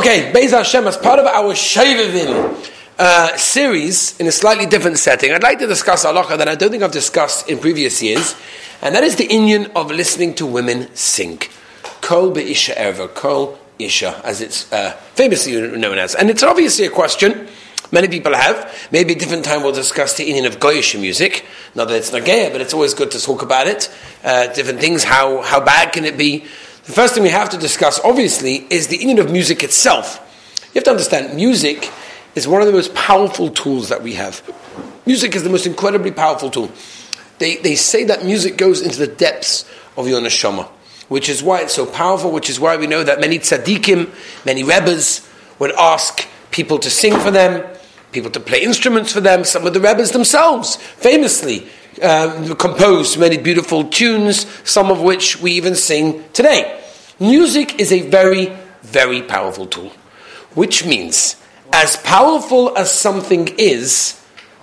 Okay, Beis Hashem, as part of our Shovavim uh, series in a slightly different setting, I'd like to discuss halacha that I don't think I've discussed in previous years, and that is the inyan of listening to women sing. Kol be'isha erva, kol isha, as it's uh, famously known as. And it's obviously a question many people have. Maybe a different time we'll discuss the inyan of goyish music. Not that it's nagaya, but it's always good to talk about it. Uh, different things, how, how bad can it be? The first thing we have to discuss, obviously, is the inyan of music itself. You have to understand, music is one of the most powerful tools that we have. Music is the most incredibly powerful tool. They, they say that music goes into the depths of your neshama, which is why it's so powerful, which is why we know that many tzaddikim, many rebbes would ask people to sing for them, people to play instruments for them. Some of the rebbes themselves famously uh, composed many beautiful tunes, some of which we even sing today. Music is a very, very powerful tool, which means as powerful as something is,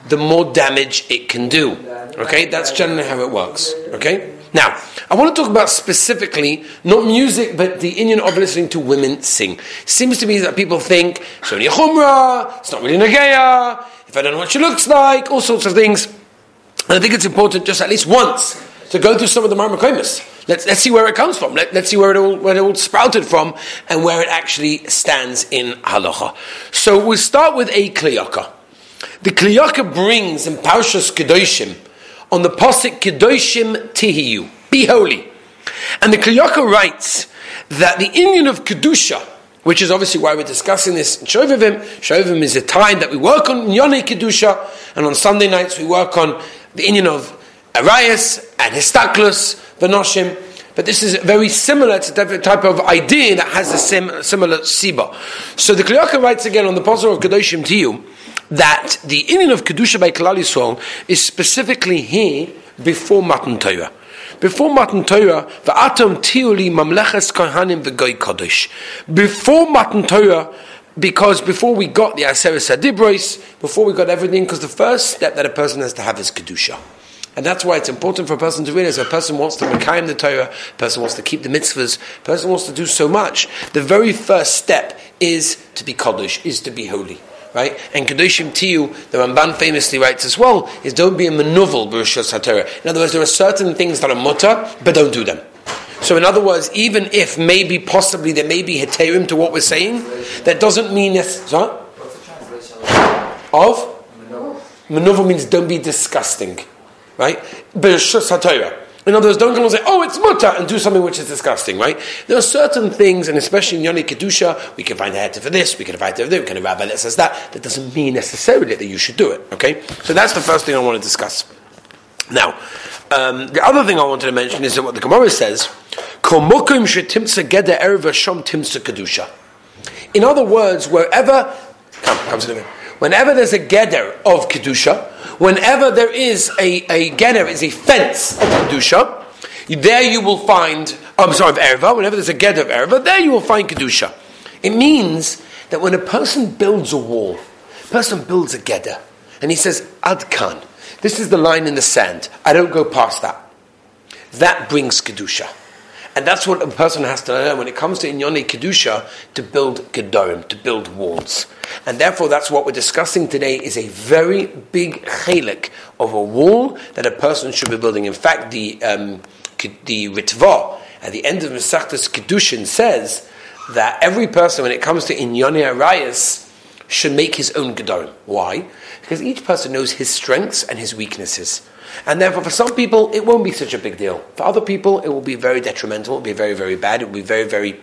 the more damage it can do. Okay, that's generally how it works. Okay, now I want to talk about specifically not music, but the inyan of listening to women sing. Seems to me that people think it's only a chumrah, it's not really nagaya. If I don't know what she looks like, all sorts of things. I think it's important just at least once to go through some of the Marmakoimus. Let's, let's see where it comes from. Let, us see where it, all, where it all sprouted from and where it actually stands in halacha. So we'll start with a Kli Yakar. The Kli Yakar brings in Parshas Kedoshim on the posik Kedoshim Tihiyu, be holy. And the Kli Yakar writes that the inyan of Kedusha, which is obviously why we're discussing this in Shovavim. Shovavim is a time that we work on Yonei Kedusha, and on Sunday nights we work on the inyan of Arias and Histaklus, Venoshim. But this is very similar to the type of idea that has a sim, similar siba. So the Kli Yakar writes again on the Pasuk of Kedoshim Tiyu that the inyan of Kedusha by Klal Yisrael is specifically here before Matan Torah. Before Matan Torah, the Atom Tiuli Mamleches Kohanim V'Goy Kodesh. Before Matan Torah, because before we got the Aseret Sadibros, before we got everything, because the first step that a person has to have is Kedusha. And that's why it's important for a person to realize a person wants to Mekayim the Torah, a person wants to keep the mitzvahs, a person wants to do so much. The very first step is to be Kaddish, is to be holy. Right? And Kedoshim Tiyu, the Ramban famously writes as well, is don't be a manuvel b'Rishos HaTorah. In other words, there are certain things that are mutter, but don't do them. So, in other words, even if maybe possibly there may be heterim to what we're saying, that doesn't mean this. Huh? Of? Maneuver means don't be disgusting. Right? B'shus HaTorah. In other words, don't come and say, oh, it's mutter, and do something which is disgusting, right? There are certain things, and especially in Yoni Kedusha, we can find a heter for this, we can find a heter for this, we can have a rabbi that says that. That doesn't mean necessarily that you should do it, okay? So that's the first thing I want to discuss. Now, um, the other thing I wanted to mention is that what the Gemara says, in other words, wherever, come, come to the Whenever there's a geder of kedusha, whenever there is a, a geder is a fence of kedusha, there you will find. I'm sorry, of erva. Whenever there's a geder of erva, there you will find kedusha. It means that when a person builds a wall, a person builds a geder, and he says adkan. This is the line in the sand. I don't go past that. That brings kedusha. And that's what a person has to learn when it comes to Inyone Kedusha, to build Gedorim, to build walls. And therefore, that's what we're discussing today is a very big chalik of a wall that a person should be building. In fact, the, um, the Ritva at the end of Mesachtas Kedushin says that every person, when it comes to Inyone Arayas, should make his own Gedorim. Why? Because each person knows his strengths and his weaknesses. And therefore, for some people, it won't be such a big deal. For other people, it will be very detrimental, it will be very, very bad, it will be very, very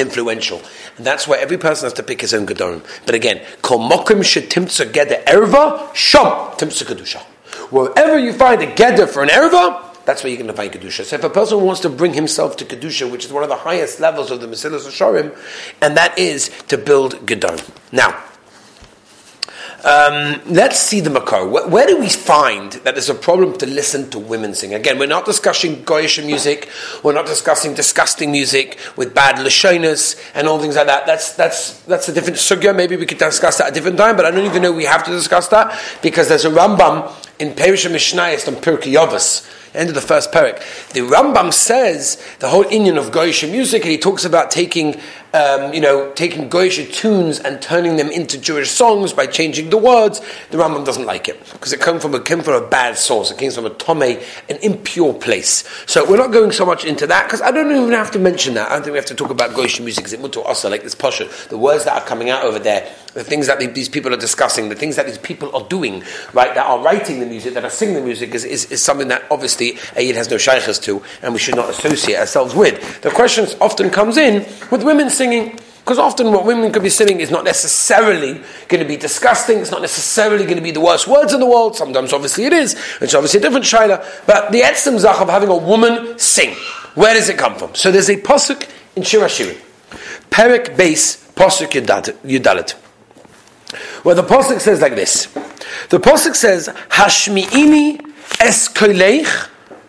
influential. And that's why every person has to pick his own Gedorim. But again, kol mokim geder erva, timtza kedusha. Wherever you find a geder for an erva, that's where you're going to find Kedusha. So if a person wants to bring himself to Kedusha, which is one of the highest levels of the Mesilas Yesharim, and that is to build Gedorim. Now, um, let's see the Makar. Where, where, do we find that there's a problem to listen to women sing? Again, we're not discussing Goyish music. We're not discussing disgusting music with bad lashonas and all things like that. That's, that's, that's a different sugya. Maybe we could discuss that at a different time, but I don't even know we have to discuss that because there's a Rambam in Perisha Mishnayist on Pirkei Avos end of the first parak. The Rambam says the whole inyan of Goyish music, and he talks about taking um, you know, taking Goyish tunes and turning them into Jewish songs by changing the words, the Rambam doesn't like it because it came from a came from a bad source. It came from a tome, an impure place. So we're not going so much into that because I don't even have to mention that. I don't think we have to talk about Goyish music. Is it mutu asa like this pasha? The words that are coming out over there, the things that these people are discussing, the things that these people are doing, right? That are writing the music, that are singing the music, is, is, is something that obviously Ayid has no shaykhs to, and we should not associate ourselves with. The question often comes in with women singing. Because often what women could be singing is not necessarily going to be disgusting, it's not necessarily going to be the worst words in the world, sometimes obviously it is, it's obviously a different shaila, but the etzim zach of having a woman sing, where does it come from? So there's a posuk in Shir Hashirim, Perik base posuk Yudalit, where the posuk says like this, the posuk says, Hashmi'ini es koleich,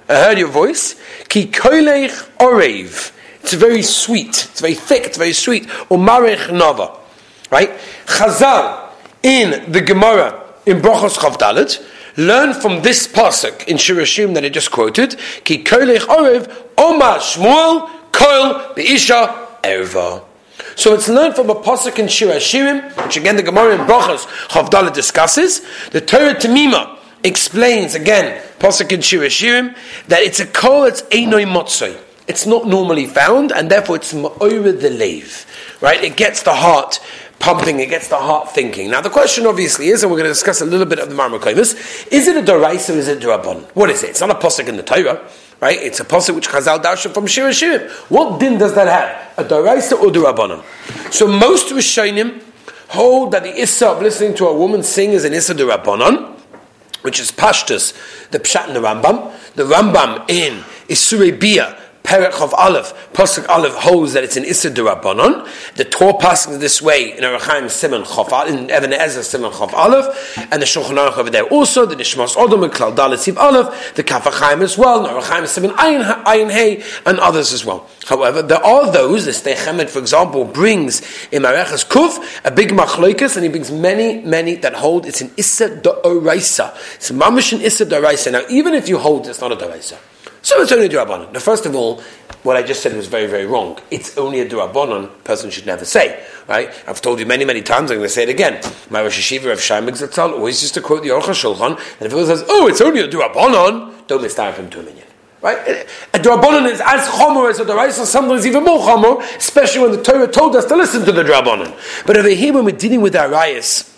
I heard your voice, ki koleich orev, it's very sweet. It's very thick. It's very sweet. Umarech nava. Right? Chazal in the Gemara in Brochos Chavdalit learn from this pasuk in Shirashim that I just quoted. Ki koilech orev omar shmuel koil beisha erva. So it's learned from a pasuk in Shirashim, which again the Gemara in Brochos Chavdalit discusses. The Torah Tamima explains again pasuk in Shirashim that it's a kol it's einoi motzoi. It's not normally found, and therefore it's over the lave, right? It gets the heart pumping, it gets the heart thinking. Now the question obviously is, and we're going to discuss a little bit of the Marmakoimus, is it a Dorais or is it Durabon? What is it? It's not a Posik in the Torah, right? It's a Posik which Chazal Darsha from Shir Shirim. What din does that have? A Doraisa or Durabonim? So most Rishonim hold that the Issa of listening to a woman sing is an Issa Durabonon, which is Pashtus, the Pshat in the Rambam. The Rambam in Isurei Biyah Perek of Aleph, Pasuk Aleph holds that it's an Issa Durabanon. The Torah passes this way in Arachaim Simon Chof in Even HaEzer Simon Chof Aleph, and the Shulchan Aruch over there also, the Nishmas Odom, Klal Dalet Sib Aleph, the Kaf HaChaim as well, and Arachaim Simon Ayin Hey, and others as well. However, there are those, the Sdei Chemed, for example, brings in Marechas Kuf a big machloikas, and he brings many, many that hold it's an Issa Doraisa. It's a Mamish Issa Doraisa. Now, even if you hold it's not a Doraisa. So it's only a durabonon. Now, first of all, what I just said was very, very wrong. It's only a durabonon. Person should never say, right? I've told you many, many times. I'm going to say it again. My Rosh Hashiva of Shaimig Zatzal always used to quote the Aruch Shulchan, and if it says, "Oh, it's only a durabonon," don't mistake him to a minion. Right? A drabonon is as chomer as a daraisa, sometimes even more chomer, especially when the Torah told us to listen to the drabonon. But over here, when we're dealing with our rayas,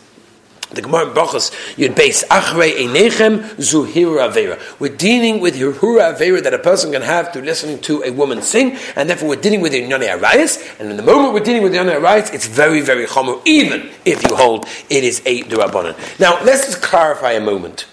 the Gemara in Brachos, you'd base Achrei Einechem Zuhira Avera. We're dealing with Hura Avera that a person can have through listening to a woman sing, and therefore we're dealing with Inyane Arayas, and in the moment we're dealing with Inyane Arayas, it's very, very chomer, even if you hold it is a Durabonon. Now, let's just clarify a moment.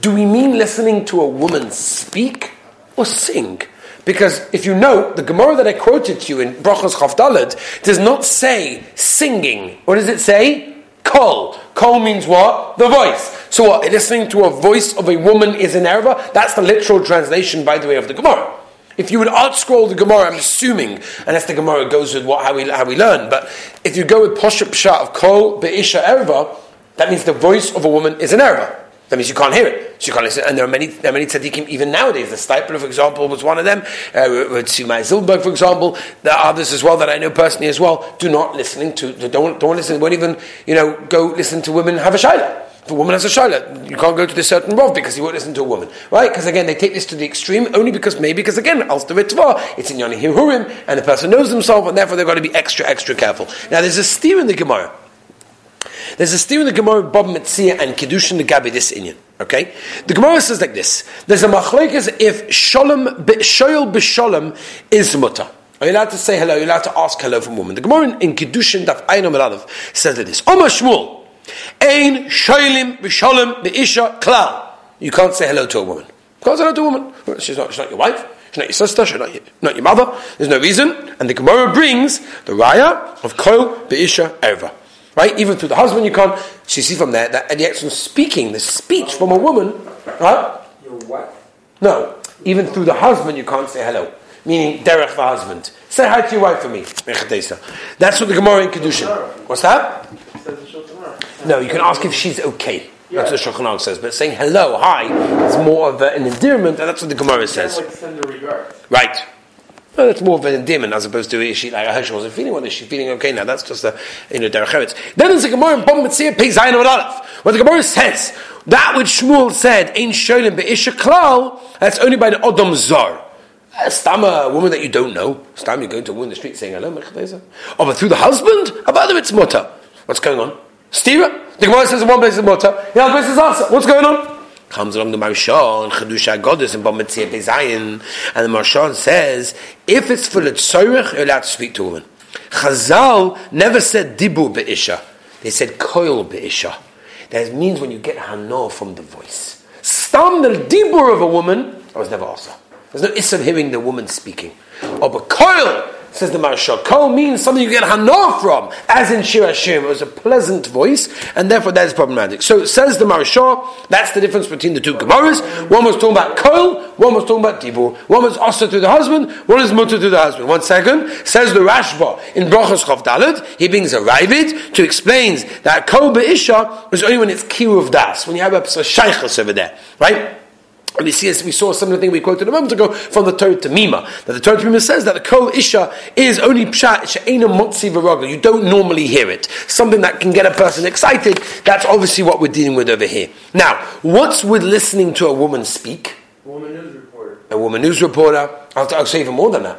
Do we mean listening to a woman speak or sing? Because if you note, the Gemara that I quoted to you in Brachos Chavdalad does not say singing. What does it say? Kol. Kol means what? The voice. So what? Listening to a voice of a woman is an erva? That's the literal translation, by the way, of the Gemara. If you would ArtScroll the Gemara, I'm assuming, unless the Gemara goes with what, how, we, how we learn, but if you go with Poshup Pshat of Kol Be'isha Erva, that means the voice of a woman is an erva. That means you can't hear it. So you can't listen. And there are many, there are many tzaddikim even nowadays. The Steipler, for example, was one of them. Uh, Simai Zilberg, for example. There are others as well that I know personally as well. Do not listening to, don't, don't listen, won't even, you know, go listen to women have a shaila. If a woman has a shaila, you can't go to this certain rov because you won't listen to a woman, right? Because again, they take this to the extreme only because maybe because again, alster it's in Yoni Hirurim, and the person knows themselves, and therefore they've got to be extra, extra careful. Now, there's a steer in the Gemara. There's a steer in the Gemara, Bava Metzia and Kiddushin the Gabi this Inyan. Okay? The Gemara says like this. There's a machlekes if shalom, shoyel b'shalom is mutter. Are you allowed to say hello? Are you allowed to ask hello from a woman? The Gemara in Kiddushin Daf Einom Eladav says like this. Omar Shmuel, ein shoylim b'shalom be'isha klal. You can't say hello to a woman. You can't say hello to a woman. She's not, she's not your wife. She's not your sister. She's not your, not your mother. There's no reason. And the Gemara brings the raya of kol be'isha erva. Right? Even through the husband, you can't. So you see from there that the action of speaking, the speech from a woman, right? Your wife. No. Even through the husband, you can't say hello. Meaning, derech the husband. Say hi to your wife for me. That's what the Gemara in Kedushin. What's that? No, you can ask if she's okay. That's what the Shulchan says. But saying hello, hi, is more of an endearment, and that's what the Gemara says. Right. Well, that's more of an endearment as opposed to is she like her she wasn't feeling well, is she feeling okay now? That's just a you know derech Then there's a Gemara in Bava Metzia Pei Zayin Aleph. What the Gemara says that which Shmuel said in Sholim Be'isha Klal that's only by the Odom Zar. Uh, Stam a woman that you don't know. Stam you're going to a woman in the street saying hello, Oh, but through the husband? About it's mutter. What's going on? Stira? The Gemara says in one place it's mutter, the other place is asa. What's going on? Comes along the Maharsha and Chedusha Goddess and Bava Metzia Bezayin, and the Maharsha says, if it's for the tzorich, you're allowed to speak to a woman. Chazal never said dibu be'isha. They said koil be'isha. That means when you get hano from the voice. Stam the dibur of a woman, I was never also. There's no of hearing the woman speaking. Oh, but koil says the Maharsha. Kol means something you get hana from, as in Shir Hashem. It was a pleasant voice, and therefore that is problematic. So says the Maharsha, that's the difference between the two Gemaras. One was talking about Kol, one was talking about Dibur. One was Asa to the husband, one is Mutter to the husband. One second, says the Rashba in Brachas Chav he brings a Ravid to explain that Kol Be'isha is only when it's Kiru of Das, when you have a Shaykhas over there, right? We see, as we saw some of thing we quoted a moment ago from the Torah Tamima, that the Torah Tamima says that the Kol Isha is only Pshat, She'ena Motzi V'Rogel. You don't normally hear it. Something that can get a person excited. That's obviously what we're dealing with over here. Now, what's with listening to a woman speak? A woman news reporter. A woman news reporter. I'll, I'll say even more than that.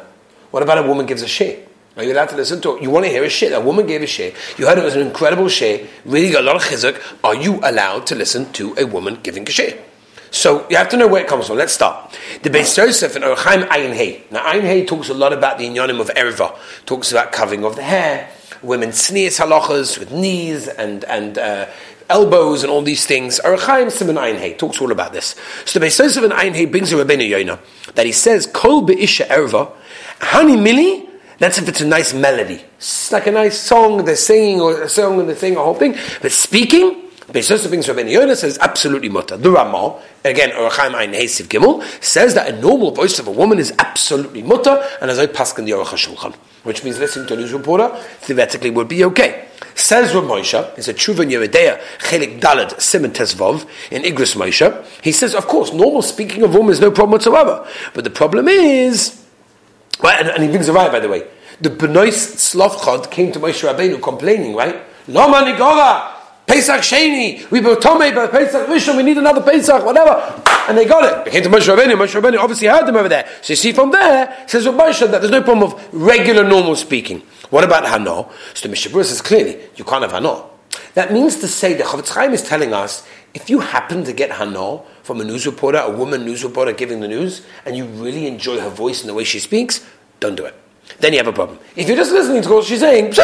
What about a woman gives a shit? Are you allowed to listen to it? You want to hear a shit. A woman gave a shit. You heard it was an incredible shit. Really got a lot of chizuk. Are you allowed to listen to a woman giving a shit? So you have to know where it comes from. Let's start. The Beis Yosef and Orchaim Ayin. Now Ayin talks a lot about the inyanim of erva. Talks about covering of the hair, women sneers halachas with knees and and. Uh, elbows and all these things. Arachaim Simon Ayin Hey talks all about this. So the Beis Yosef and Ayin Hey brings a Rabbeinu Yonah that he says Kol be'isha erva, hani mili. That's if it's a nice melody. It's like a nice song they're singing or a song and they're saying a whole thing. But speaking, Beis brings Rabbeinu Yonah says absolutely mutter. The Ramah, again, Orachaim Ein Hesiv Gimel, says that a normal voice of a woman is absolutely mutter, and as I pass in the Aruch HaShulchan, which means listening to a news reporter theoretically would be okay. Says Rav Moshe, it's a Tshuva Yeridea, Chelik Dalad, Simon Tesvov, in Igris Moshe, he says, of course, normal speaking of woman is no problem whatsoever. But the problem is, well, and, and he brings a right, by the way, the Benois Slavchad came to Moshe Rabbeinu complaining, right? Lama Nigora, Pesach Sheni, we were Tomei, but Pesach Rishon, we need another Pesach, whatever. And they got it. They came to Moshe Rabbeinu, Moshe Rabbeinu obviously heard them over there. So you see from there, says Moshe that there's no problem of regular normal speaking. What about Hano? So the Mishabur says clearly, you can't have Hano. That means to say that Chofetz Chaim is telling us, if you happen to get Hano from a news reporter, a woman news reporter giving the news, and you really enjoy her voice and the way she speaks, don't do it. Then you have a problem. If you're just listening to what she's saying.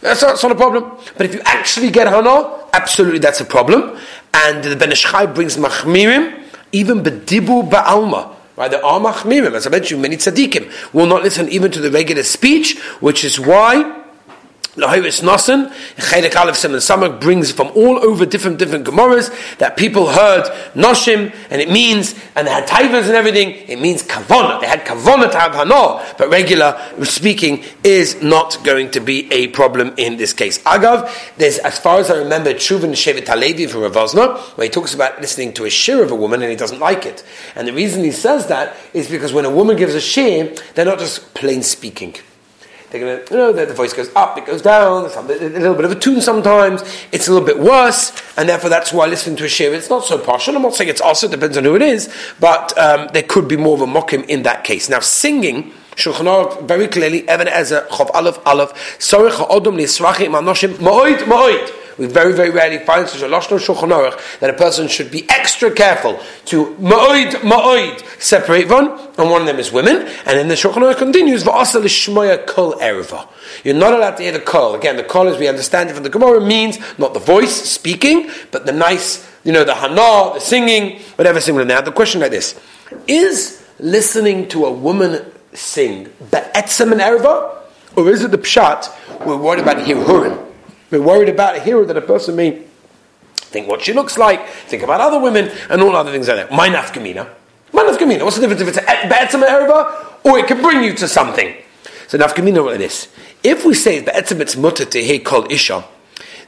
That's not, that's not, a problem. But if you actually get hana, absolutely that's a problem. And the Ben brings machmirim, even bedibu ba'alma. Right, there are machmirim, as I mentioned, many tzaddikim will not listen even to the regular speech, which is why Lahiris Nasan, Chedek Aleph Simon Samak brings from all over different different Gemaras that people heard Noshim, and it means, and they had taivas and everything, it means Kavona. They had Kavona to have Hana, but regular speaking is not going to be a problem in this case. Agav, there's, as far as I remember, Chuvin Shevet Halevi from Ravosna, where he talks about listening to a shir of a woman and he doesn't like it. And the reason he says that is because when a woman gives a shir, they're not just plain speaking. They're going to, you know, the, the, voice goes up, it goes down, a little bit of a tune sometimes, it's a little bit worse, and therefore that's why listening to a shir, it's not so partial. I'm not saying it's also, depends on who it is, but um, there could be more of a mokim in that case. Now, singing, Shulchan Aruch very clearly, Evan Ezer, Chov Aleph Aleph, Sorich Ha'odom Li'Srachim Anoshim, Ma'oid, Ma'oid. We very, very rarely find such a Lashon Shulchan Aruch that a person should be extra careful to ma'oid, ma'oid, separate one, and one of them is women. And then the Shulchan Aruch continues, v'asa l'shmoya kol erva. You're not allowed to hear the kol. Again, the kol, as we understand it from the Gemara, means not the voice speaking, but the nice, you know, the hana, the singing, whatever similar. Now, the question like this is listening to a woman sing be'etzem and erva, or is it the pshat we're worried about hirurim? We're worried about a hero that a person may think what she looks like, think about other women, and all other things like that. My nafkamina. My nafkamina. What's the difference if it's a be'etzim erva, or it can bring you to something? So nafkamina what it is. If we say be'etzim it's mutter to hear call isha,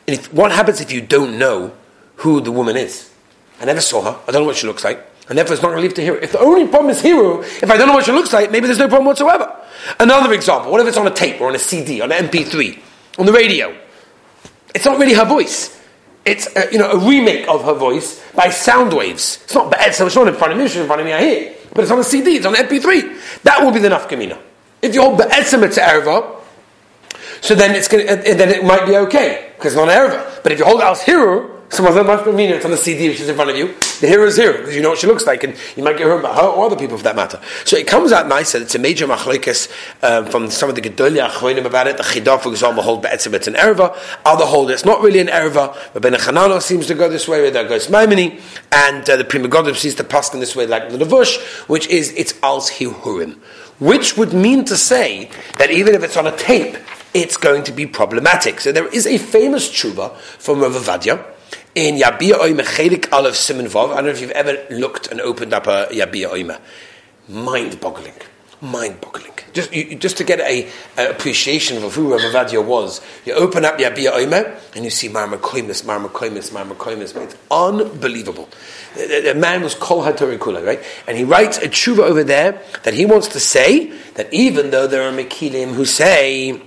and if, what happens if you don't know who the woman is? I never saw her. I don't know what she looks like. And therefore it's not going to hero. If the only problem is hero, if I don't know what she looks like, maybe there's no problem whatsoever. Another example, what if it's on a tape or on a CD, on an MP3, on the radio? It's not really her voice. It's a, you know, a remake of her voice by sound waves. It's not bad, so it's not in front of me, it's in front of me, I hear. But it's on a CD, it's on an MP3. That will be the nafkamina. If you hold Be'etzim it's Erva, so then it's gonna, then it might be okay, because it's not Erva. But if you hold Al's Hero, some of them be meaning it's on the CD which is in front of you. The hero is here because you know what she looks like, and you might get her about her or other people for that matter. So it comes out nice, and it's a major machlekes um, from some of the Gedolia Achronim about it. The Chida, for example, hold be'etzim it's an erva. Other hold it's not really an erva. But Ben Chanano seems to go this way. There goes and uh, the Pri Megadim seems to pass in this way, like the Levush, which is it's als hihurim, which would mean to say that even if it's on a tape, it's going to be problematic. So there is a famous tshuva from Rav Avadia in Yabia Oime Chelik Aleph Simon Vav. I don't know if you've ever looked and opened up a Yabia Oime. Mind-boggling. Mind-boggling. Just, you, just to get a, appreciation of who Rav Avadia was, you open up Yabia Oime and you see Marma Koimis, Marma Koimis, Marma Koimis. It's unbelievable. The, the, man was Kol HaTorah Kula, right? And he writes a tshuva over there that he wants to say that even though there are Mekilim who say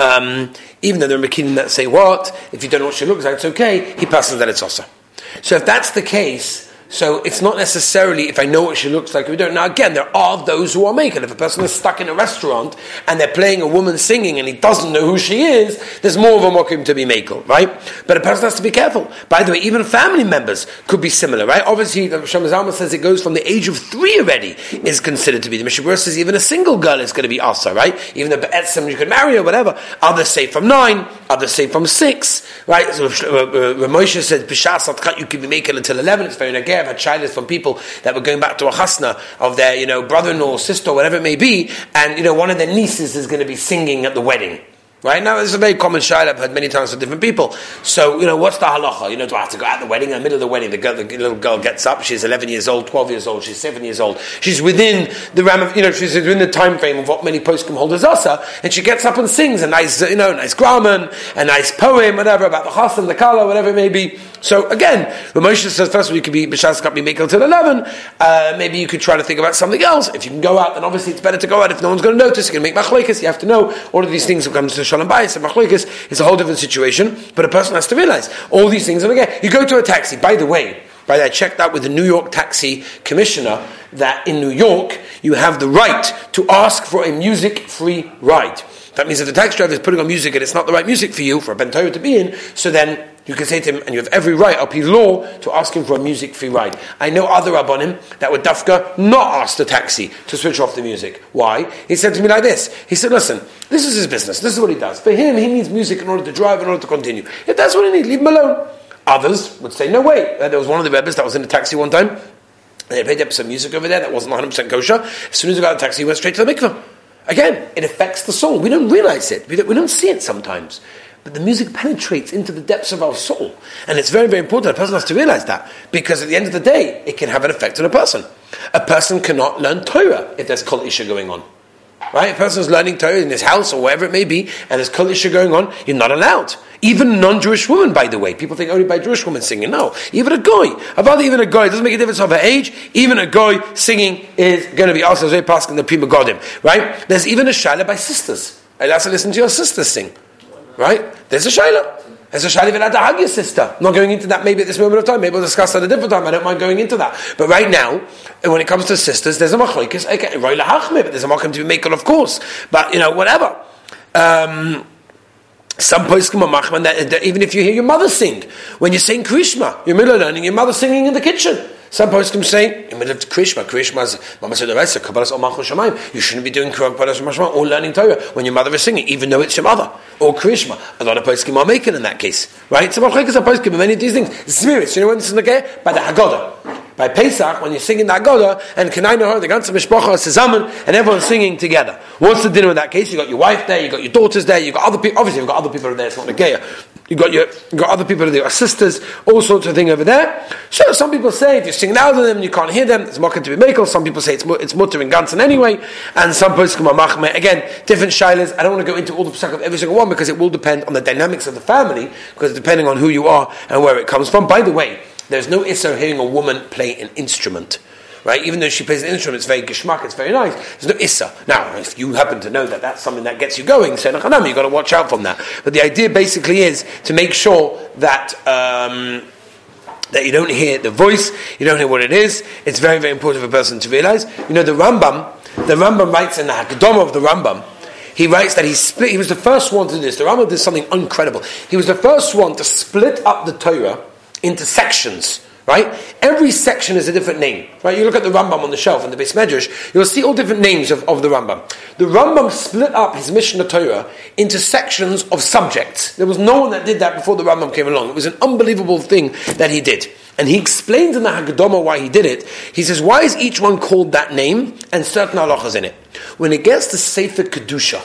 um, even though there are Mekinim that say what, if you don't know what she looks like, it's okay, he passes that it's also. So if that's the case, so it's not necessarily if I know what she looks like, we don't. Now again, there are those who are making. If a person is stuck in a restaurant and they're playing a woman singing and he doesn't know who she is, there's more of a mokim to be makel, right? But a person has to be careful. By the way, even family members could be similar, right? Obviously, the Shemaz says it goes from the age of three already is considered to be. The Mishnah says even a single girl is going to be asa, right? Even the be'etzim you could marry or whatever. Others say from nine, others say from six, right? So uh, uh, Moshe said b'shas you can be makel until eleven. It's very nagir. I've had shilas from people that were going back to a chasna of their, you know, brother-in-law, sister, whatever it may be, and, you know, one of their nieces is going to be singing at the wedding. Right now, it's a very common shayla I've heard many times from different people. So, you know, what's the halacha? You know, do I have to go at the wedding? In the middle of the wedding, the, girl, the little girl gets up. She's 11 years old, 12 years old, she's 7 years old. She's within the ram of, you know, she's within the time frame of what many poskim holders are. And she gets up and sings a nice, you know, nice grammar, a nice poem, whatever, about the chasam, the kala, whatever it may be. So again, Ramosha says first of all you could be b'shas can't be makel until eleven. Uh, maybe you could try to think about something else. If you can go out, then obviously it's better to go out. If no one's going to notice, going to make machlekes. You have to know all of these things when it comes to shalom bayis and machlekes is a whole different situation. But a person has to realize all these things. And again, you go to a taxi. By the way, by the way, I checked out with the New York taxi commissioner that in New York you have the right to ask for a music-free ride. That means if the taxi driver is putting on music and it's not the right music for you, for a bentayah to be in, so then you can say to him, and you have every right, up law, to ask him for a music free ride. I know other Rabbanim that would dafka not ask the taxi to switch off the music. Why? He said to me like this. He said, listen, this is his business. This is what he does. For him, he needs music in order to drive, in order to continue. If that's what he needs, leave him alone. Others would say, no way. Uh, there was one of the rabbis that was in a taxi one time. They played up some music over there that wasn't 100% kosher. As soon as he got the taxi, he went straight to the mikveh. Again, it affects the soul. We don't realize it. We don't, we don't see it sometimes. But the music penetrates into the depths of our soul. And it's very, very important. A person has to realize that. Because at the end of the day, it can have an effect on a person. A person cannot learn Torah if there's Kol Isha going on. Right? A person is learning Torah in his house or wherever it may be, and there's Kol Isha going on, you're not allowed. Even non-Jewish women, by the way. People think only by Jewish women singing. No. Even a guy. About even a guy, it doesn't make a difference of her age. Even a guy singing is going to be also very passing the Pri Megadim. Right? There's even a shaila by sisters. I'll to listen to your sisters sing. Right? There's a shaila. There's a even at the Hagya sister. I'm not going into that maybe at this moment of time. Maybe we'll discuss at a different time. I don't mind going into that. But right now, when it comes to sisters, there's a machlokes. Okay, but there's a makom to be makel, of course. But, you know, whatever. Um, some poskim are machman that, that, even if you hear your mother sing, when you're saying Krishma, you're middle learning your mother singing in the kitchen. Some poskim say in the middle of Krishma, Krishma is Mama said oh, the Kabbalas Shamayim. You shouldn't be doing Kabbalas Shamayim or learning Torah when your mother is singing, even though it's your mother or Krishma. A lot of poskim are making in that case, right? So Machlekes are poskim many of these things. Spirits, you know when this is in the by the Haggadah by Pesach, when you're singing the Agoda, and Kanaina the ganze Mishpacha Sezamen, and everyone's singing together. What's the dinner in that case? You've got your wife there, you've got your daughters there, you've got other people, obviously you've got other people there, it's not the Nageya. You've got your, you've got other people your sisters, all sorts of things over there. So some people say if you're singing out of them, you can't hear them, it's mocking to be makel. Some people say it's, it's mutter in anyway, and some people come machme. Again, different shilas. I don't want to go into all the psak of every single one because it will depend on the dynamics of the family, because depending on who you are and where it comes from. By the way, There's no Issa hearing a woman play an instrument. Right? Even though she plays an instrument, it's very geschmack, it's very nice. There's no issa. Now, if you happen to know that that's something that gets you going, say you've got to watch out from that. But the idea basically is to make sure that um, that you don't hear the voice, you don't hear what it is. It's very, very important for a person to realize. You know, the Rambam, the Rambam writes in the Hakdama of the Rambam, he writes that he split, he was the first one to do this. The Rambam did something incredible. He was the first one to split up the Torah into sections. Right? Every section is a different name. Right? You look at the Rambam on the shelf in the Beis Medrash, you'll see all different names of, of the Rambam. The Rambam split up his Mishnah Torah into sections of subjects. There was no one that did that before the Rambam came along. It was an unbelievable thing that he did. And he explains in the Haggadah why he did it. He says, why is each one called that name and certain halachas in it? When it gets to Sefer Kedusha,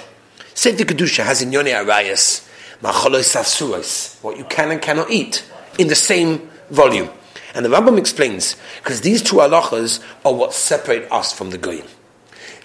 Sefer Kedusha has in Yone Arayas, Macholos what you can and cannot eat, in the same volume. And the Rambam explains, because these two halachas are what separate us from the goyim.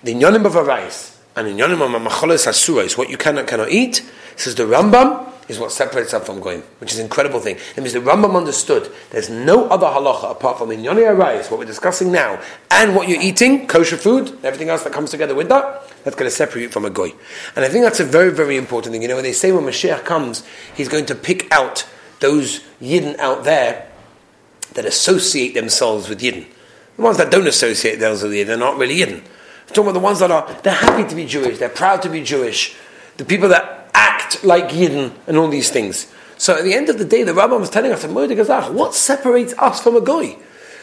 The Inyanim of Arayas and Inyanim of Macholos Asurais, what you can and cannot eat, says the Rambam, is what separates us from goyim, which is an incredible thing. It means the Rambam understood there's no other halacha apart from in Yoni Arayis, what we're discussing now, and what you're eating, kosher food, everything else that comes together with that, that's going to separate you from a goy. And I think that's a very, very important thing. You know, when they say when Mashiach comes, he's going to pick out those Yidden out there that associate themselves with Yidden. The ones that don't associate themselves with Yidden, they're not really Yidden. I'm talking about the ones that are, they're happy to be Jewish, they're proud to be Jewish, the people that act like Yidden and all these things. So at the end of the day, the Rambam was telling us, what separates us from a goy?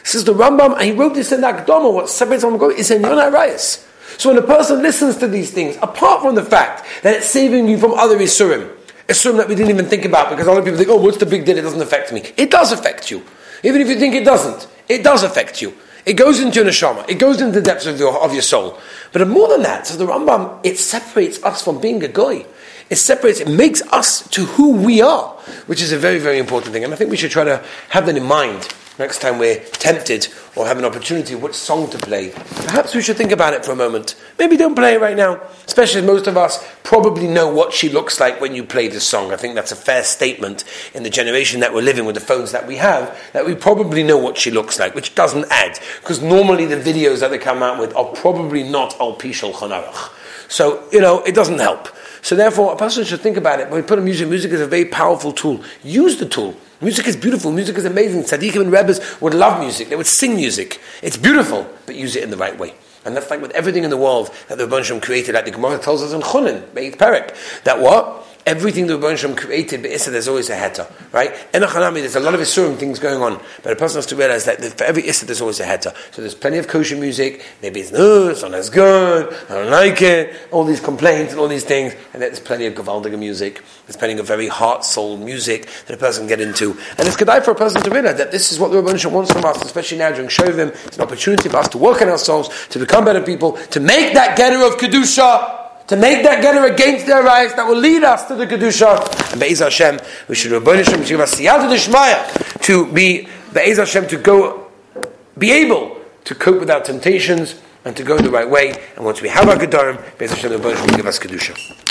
Says the Rambam, and he wrote this in the Akdama, what separates from a goy is in Yonah Rayas. So when a person listens to these things, apart from the fact that it's saving you from other Isurim, Isurim that we didn't even think about, because a lot of people think, oh, what's the big deal? It doesn't affect me. It does affect you. Even if you think it doesn't, it does affect you. It goes into your neshama. It goes into the depths of your, of your soul. But more than that, so the Rambam, it separates us from being a goy. It separates, it makes us to who we are, which is a very, very important thing. And I think we should try to have that in mind next time we're tempted or have an opportunity which song to play. Perhaps we should think about it for a moment. Maybe don't play it right now, especially most of us probably know what she looks like when you play the song. I think that's a fair statement in the generation that we're living with the phones that we have, that we probably know what she looks like, which doesn't add, because normally the videos that they come out with are probably not al pishal chanarach. So, you know, it doesn't help. So therefore, a person should think about it. When we put on music, music is a very powerful tool. Use the tool. Music is beautiful. Music is amazing. Tzaddikim and Rebbes would love music. They would sing music. It's beautiful, but use it in the right way. And that's like with everything in the world that the Rebbe created. Like the Gemara tells us in Chunin, Beit Perek, that what? Everything the Rebbe Shem created, but Issa, there's always a heta, right? In Achanami, there's a lot of Isurim things going on, but a person has to realize that for every Issa, there's always a heta. So there's plenty of kosher music, maybe it's, no, it's not as good, I don't like it, all these complaints and all these things, and there's plenty of Gavaldiga music, there's plenty of very heart, soul music that a person can get into. And it's good for a person to realize that this is what the Rebbe Shem wants from us, especially now during Shovavim. It's an opportunity for us to work on ourselves, to become better people, to make that getter of Kedusha, to make that getter against their rights that will lead us to the Kedusha. And Be'ez Hashem, we should Rabbi Hashem give us siyata d'shmaya to be Be'ez Hashem to go, be able to cope with our temptations and to go the right way. And once we have our Gedarim, Be'ez Hashem, Rabbi Hashem give us Kedusha.